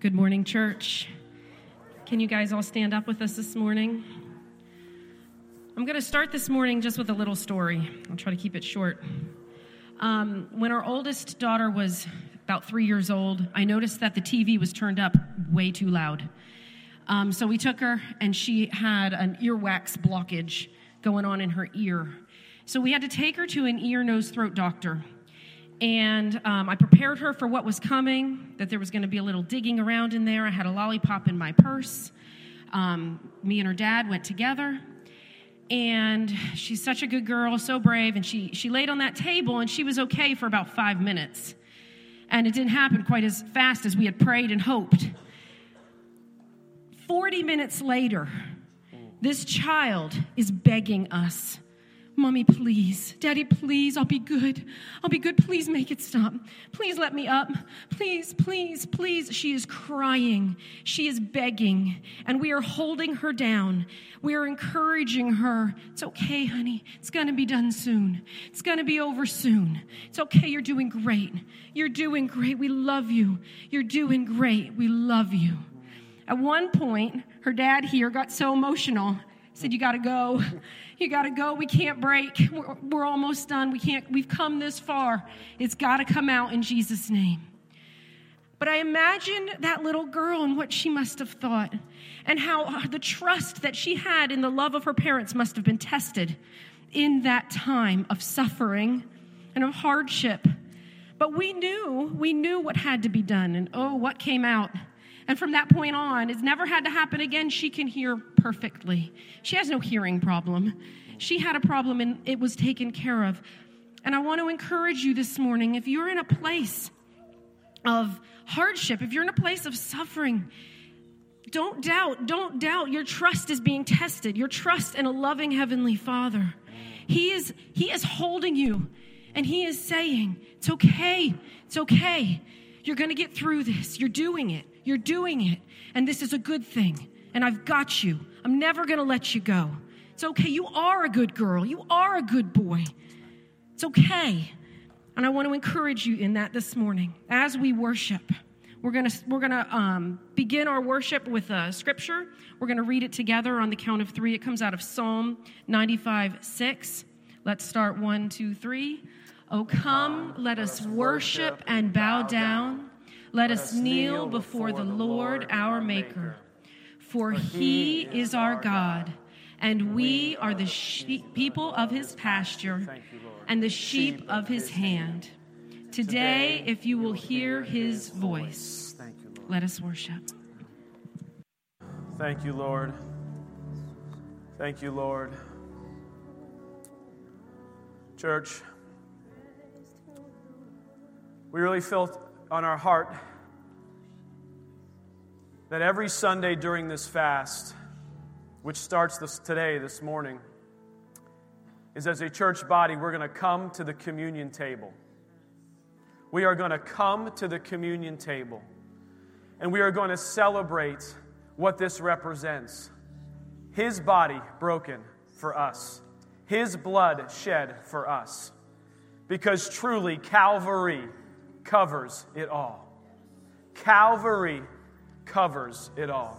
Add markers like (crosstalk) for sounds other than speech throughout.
Good morning, church. Can you guys all stand up with us this morning? I'm going to start this morning just with a little story. I'll try to keep it short. Um, when our oldest daughter was about three years old, I noticed that the TV was turned up way too loud. Um, so we took her, and she had an earwax blockage going on in her ear. So we had to take her to an ear, nose, throat doctor. And um, I prepared her for what was coming, that there was going to be a little digging around in there. I had a lollipop in my purse. Um, me and her dad went together. And she's such a good girl, so brave. And she, she laid on that table, and she was okay for about five minutes. And it didn't happen quite as fast as we had prayed and hoped. 40 minutes later, this child is begging us Mommy, please. Daddy, please. I'll be good. I'll be good. Please make it stop. Please let me up. Please, please, please. She is crying. She is begging. And we are holding her down. We are encouraging her. It's okay, honey. It's going to be done soon. It's going to be over soon. It's okay. You're doing great. You're doing great. We love you. You're doing great. We love you. At one point, her dad here got so emotional said, You got to go. (laughs) You got to go. We can't break. We're, we're, almost done. We can't, we've come this far. It's got to come out in Jesus' name. But I imagine that little girl and what she must have thought, and how the trust that she had in the love of her parents must have been tested in that time of suffering and of hardship. But we knew, we knew what had to be done, and oh, what came out. And from that point on, it's never had to happen again. She can hear perfectly. She has no hearing problem. She had a problem and it was taken care of. And I want to encourage you this morning if you're in a place of hardship, if you're in a place of suffering, don't doubt, don't doubt your trust is being tested. Your trust in a loving heavenly Father. He is he is holding you and he is saying, "It's okay. It's okay. You're going to get through this. You're doing it. You're doing it. And this is a good thing. And I've got you. I'm never going to let you go. It's okay. You are a good girl. You are a good boy. It's okay. And I want to encourage you in that this morning as we worship. We're going to, we're to um, begin our worship with a scripture. We're going to read it together on the count of three. It comes out of Psalm 95 6. Let's start one, two, three. Oh, come, let us worship and bow down. Let us kneel before the Lord our Maker. For he is our God, and we are the sheep, people of his pasture and the sheep of his hand. Today, if you will hear his voice, let us worship. Thank you, Lord. Thank you, Lord. Church, we really felt on our heart that every Sunday during this fast, which starts this, today, this morning, is as a church body, we're going to come to the communion table. We are going to come to the communion table and we are going to celebrate what this represents His body broken for us, His blood shed for us. Because truly, Calvary covers it all. Calvary covers it all.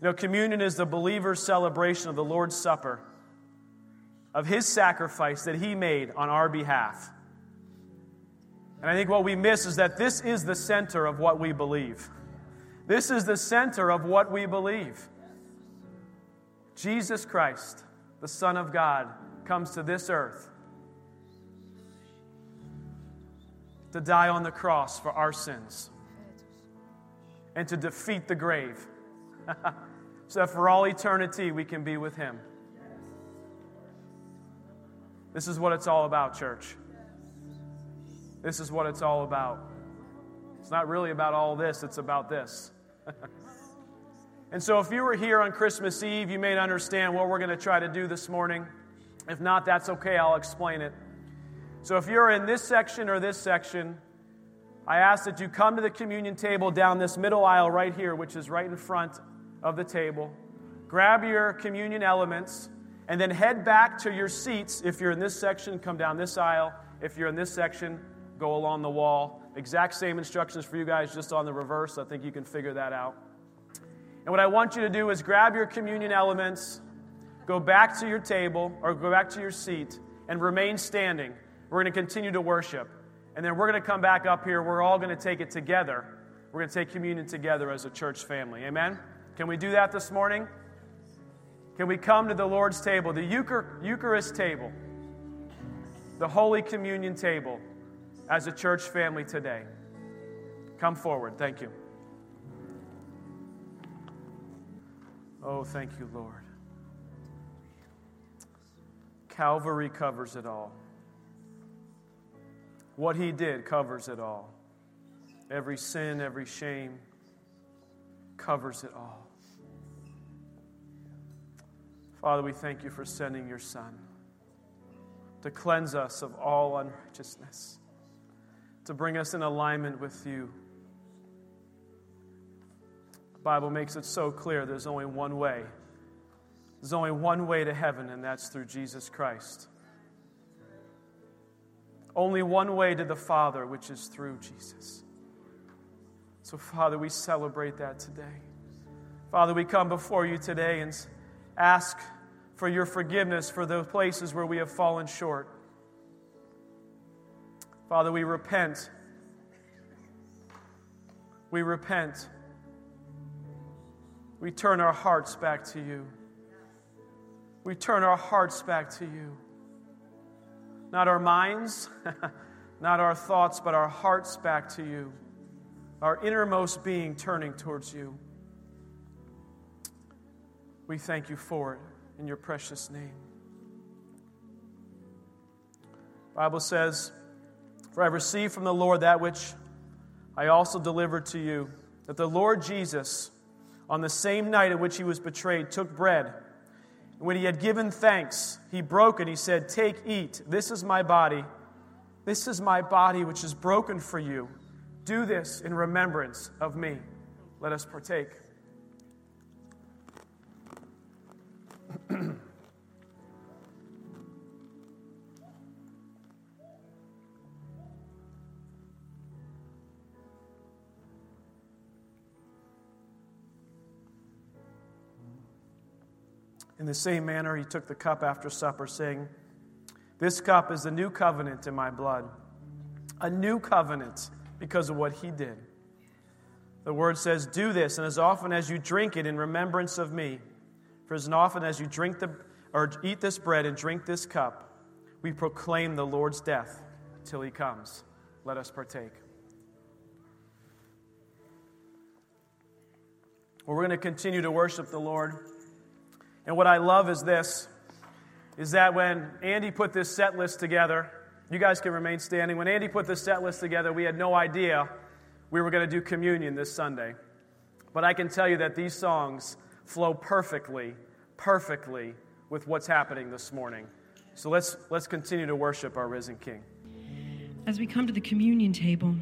You know, communion is the believer's celebration of the Lord's Supper, of his sacrifice that he made on our behalf. And I think what we miss is that this is the center of what we believe. This is the center of what we believe. Jesus Christ, the Son of God, comes to this earth to die on the cross for our sins and to defeat the grave (laughs) so that for all eternity we can be with Him. This is what it's all about, church. This is what it's all about. It's not really about all this, it's about this. (laughs) and so, if you were here on Christmas Eve, you may understand what we're going to try to do this morning. If not, that's okay, I'll explain it. So, if you're in this section or this section, I ask that you come to the communion table down this middle aisle right here, which is right in front of the table. Grab your communion elements and then head back to your seats. If you're in this section, come down this aisle. If you're in this section, go along the wall. Exact same instructions for you guys, just on the reverse. I think you can figure that out. And what I want you to do is grab your communion elements, go back to your table or go back to your seat, and remain standing. We're going to continue to worship. And then we're going to come back up here. We're all going to take it together. We're going to take communion together as a church family. Amen? Can we do that this morning? Can we come to the Lord's table, the Eucharist table, the Holy Communion table as a church family today? Come forward. Thank you. Oh, thank you, Lord. Calvary covers it all. What he did covers it all. Every sin, every shame covers it all. Father, we thank you for sending your Son to cleanse us of all unrighteousness, to bring us in alignment with you. The Bible makes it so clear there's only one way. There's only one way to heaven, and that's through Jesus Christ. Only one way to the Father, which is through Jesus. So, Father, we celebrate that today. Father, we come before you today and ask for your forgiveness for those places where we have fallen short. Father, we repent. We repent. We turn our hearts back to you. We turn our hearts back to you. Not our minds, (laughs) not our thoughts, but our hearts back to you. Our innermost being turning towards you. We thank you for it in your precious name. Bible says, For I received from the Lord that which I also delivered to you, that the Lord Jesus, on the same night in which he was betrayed, took bread. When he had given thanks, he broke it. He said, Take, eat. This is my body. This is my body, which is broken for you. Do this in remembrance of me. Let us partake. In the same manner, he took the cup after supper, saying, This cup is the new covenant in my blood, a new covenant because of what he did. The word says, Do this, and as often as you drink it in remembrance of me, for as often as you drink the, or eat this bread and drink this cup, we proclaim the Lord's death till he comes. Let us partake. Well, we're going to continue to worship the Lord. And what I love is this is that when Andy put this set list together, you guys can remain standing. When Andy put this set list together, we had no idea we were going to do communion this Sunday. But I can tell you that these songs flow perfectly, perfectly with what's happening this morning. So let's, let's continue to worship our risen King. As we come to the communion table,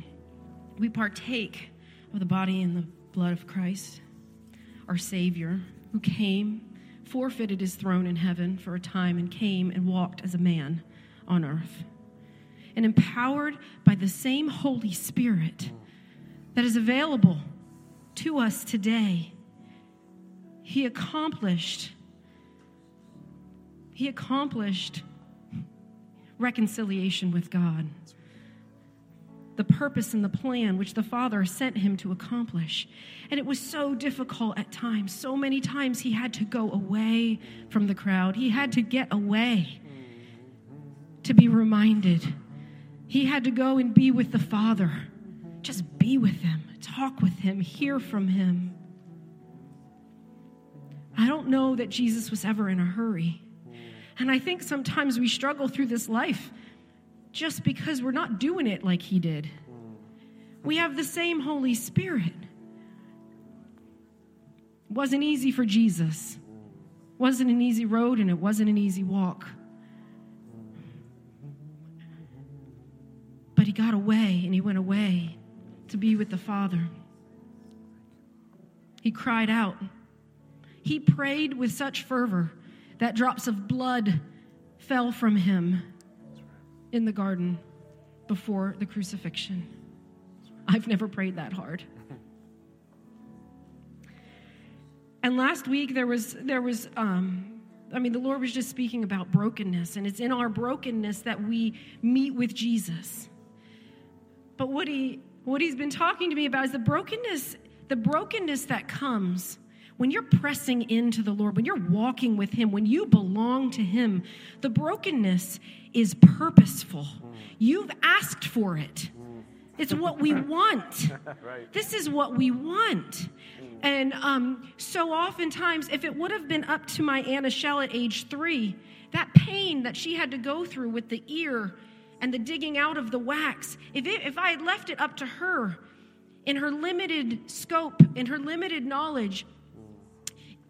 we partake of the body and the blood of Christ, our Savior, who came forfeited his throne in heaven for a time and came and walked as a man on earth. And empowered by the same Holy Spirit that is available to us today, he accomplished he accomplished reconciliation with God the purpose and the plan which the Father sent him to accomplish. And it was so difficult at times. So many times he had to go away from the crowd, he had to get away to be reminded. He had to go and be with the Father. Just be with him, talk with him, hear from him. I don't know that Jesus was ever in a hurry. And I think sometimes we struggle through this life just because we're not doing it like he did. We have the same Holy Spirit. It wasn't easy for Jesus. It wasn't an easy road and it wasn't an easy walk. But he got away and he went away to be with the Father. He cried out. He prayed with such fervor that drops of blood fell from him in the garden. before the crucifixion. I've never prayed that hard. And last week there was there was um, I mean the Lord was just speaking about brokenness, and it's in our brokenness that we meet with Jesus. But what he what he's been talking to me about is the brokenness, the brokenness that comes when you're pressing into the Lord, when you're walking with Him, when you belong to Him, the brokenness is purposeful. You've asked for it. It's what we (laughs) want. right. This is what we want. And um, so oftentimes, if it would have been up to my Anna Shell at age three, that pain that she had to go through with the ear and the digging out of the wax, if, it, if I had left it up to her in her limited scope, in her limited knowledge,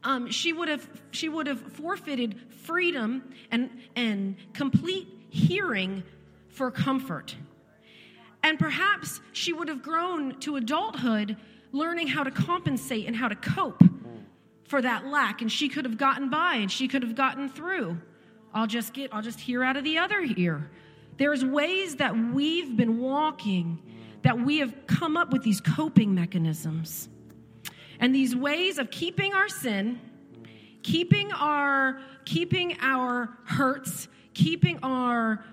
um, she would have she would have forfeited freedom and and complete hearing for comfort. And perhaps she would have grown to adulthood learning how to compensate and how to cope for that lack and she could have gotten by and she could have gotten through. I'll just get I'll just hear out of the other ear. There's ways that we've been walking that we have come up with these coping mechanisms. And these ways of keeping our sin, keeping our keeping our hurts, keeping our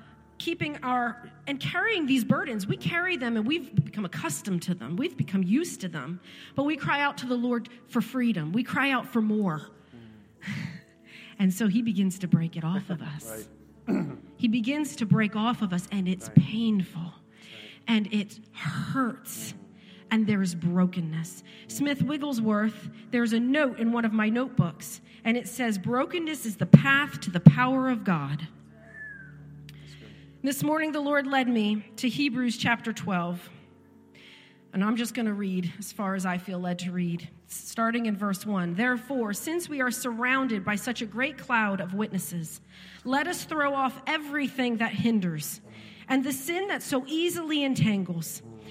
keeping our and carrying these burdens we carry them and we've become accustomed to them we've become used to them but we cry out to the lord for freedom we cry out for more (laughs) and so he begins to break it off of us right. (clears throat) he begins to break off of us and it's right. painful right. and it hurts and there's brokenness. Smith Wigglesworth, there's a note in one of my notebooks, and it says, Brokenness is the path to the power of God. This morning, the Lord led me to Hebrews chapter 12. And I'm just going to read as far as I feel led to read, starting in verse 1. Therefore, since we are surrounded by such a great cloud of witnesses, let us throw off everything that hinders and the sin that so easily entangles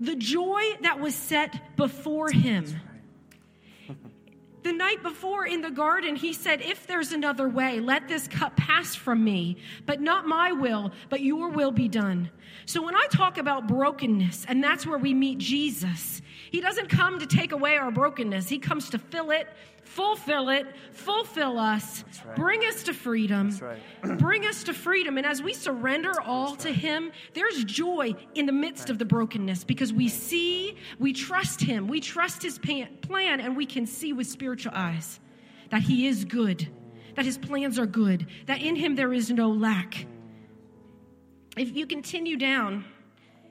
the joy that was set before him. The night before in the garden, he said, If there's another way, let this cup pass from me, but not my will, but your will be done. So when I talk about brokenness, and that's where we meet Jesus, he doesn't come to take away our brokenness, he comes to fill it fulfill it, fulfill us, right. bring us to freedom, right. (clears throat) bring us to freedom. And as we surrender all right. to Him, there's joy in the midst of the brokenness because we see, we trust Him, we trust His plan, and we can see with spiritual eyes that He is good, that His plans are good, that in Him there is no lack. If you continue down,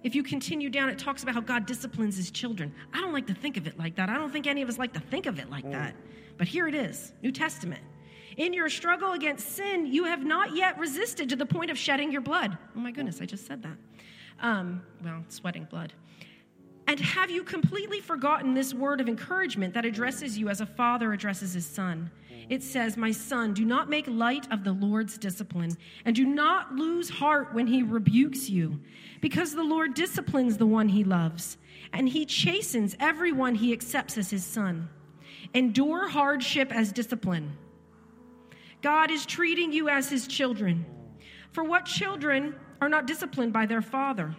if you continue down, it talks about how God disciplines his children. I don't like to think of it like that. I don't think any of us like to think of it like that. But here it is New Testament. In your struggle against sin, you have not yet resisted to the point of shedding your blood. Oh my goodness, I just said that. Um, well, sweating blood. And have you completely forgotten this word of encouragement that addresses you as a father addresses his son? It says, My son, do not make light of the Lord's discipline, and do not lose heart when he rebukes you, because the Lord disciplines the one he loves, and he chastens everyone he accepts as his son. Endure hardship as discipline. God is treating you as his children. For what children are not disciplined by their father?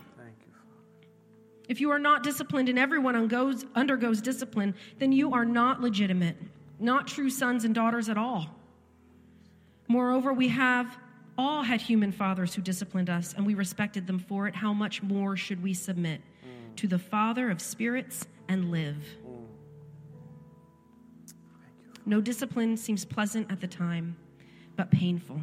If you are not disciplined and everyone undergoes, undergoes discipline, then you are not legitimate, not true sons and daughters at all. Moreover, we have all had human fathers who disciplined us, and we respected them for it. How much more should we submit to the Father of spirits and live? No discipline seems pleasant at the time, but painful.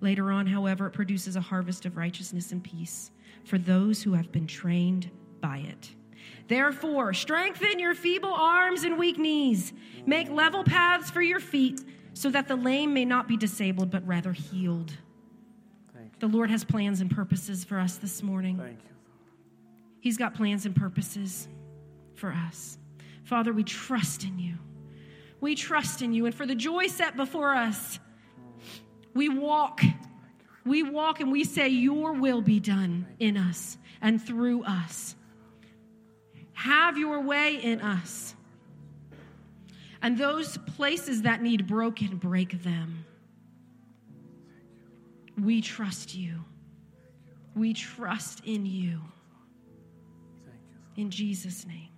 Later on, however, it produces a harvest of righteousness and peace for those who have been trained by it. Therefore, strengthen your feeble arms and weak knees. Make level paths for your feet so that the lame may not be disabled, but rather healed. The Lord has plans and purposes for us this morning. He's got plans and purposes for us. Father, we trust in you. We trust in you. And for the joy set before us, we walk. We walk and we say, Your will be done in us and through us. Have your way in us. And those places that need broken, break them. We trust you. We trust in you. In Jesus' name.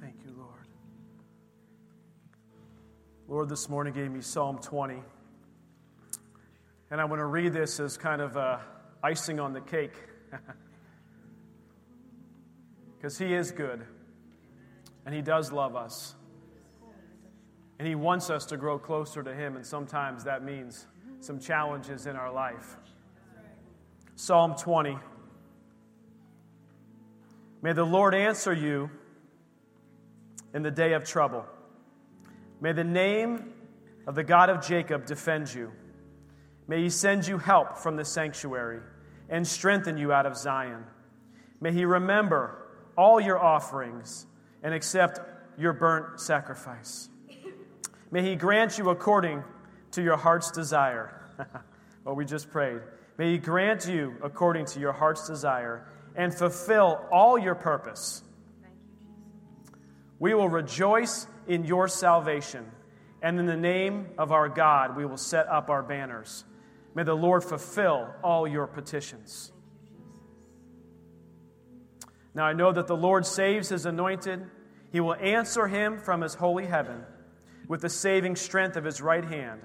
Thank you, Lord. Lord, this morning gave me Psalm 20. And I want to read this as kind of uh, icing on the cake. (laughs) Because He is good, and He does love us. And He wants us to grow closer to Him, and sometimes that means some challenges in our life. Psalm 20. May the Lord answer you in the day of trouble. May the name of the God of Jacob defend you. May he send you help from the sanctuary and strengthen you out of Zion. May he remember all your offerings and accept your burnt sacrifice. May he grant you according to your heart's desire. (laughs) what we just prayed. May he grant you according to your heart's desire and fulfill all your purpose. We will rejoice in your salvation, and in the name of our God, we will set up our banners. May the Lord fulfill all your petitions. Now I know that the Lord saves his anointed. He will answer him from his holy heaven with the saving strength of his right hand.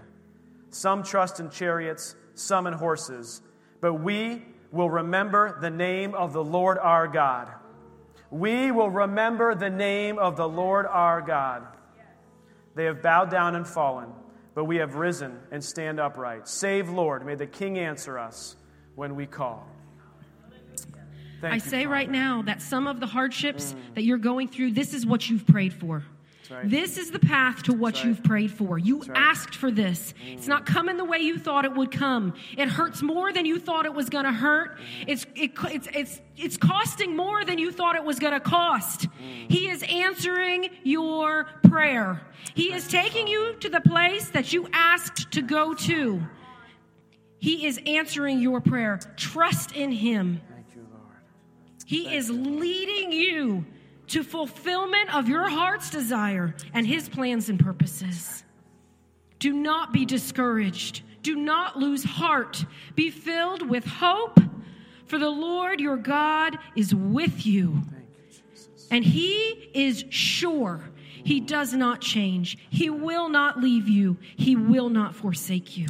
Some trust in chariots, some in horses, but we will remember the name of the Lord our God. We will remember the name of the Lord our God. They have bowed down and fallen, but we have risen and stand upright. Save, Lord. May the King answer us when we call. Thank I say Father. right now that some of the hardships mm. that you're going through, this is what you've prayed for. Right. This is the path to what right. you've prayed for. You right. asked for this. Mm. It's not coming the way you thought it would come. It hurts more than you thought it was going to hurt. Mm. It's, it, it's, it's, it's costing more than you thought it was going to cost. Mm. He is answering your prayer. He is taking you to the place that you asked to go to. He is answering your prayer. Trust in Him. He is leading you to fulfillment of your heart's desire and his plans and purposes. Do not be discouraged. Do not lose heart. Be filled with hope, for the Lord your God is with you. And he is sure. He does not change. He will not leave you. He will not forsake you.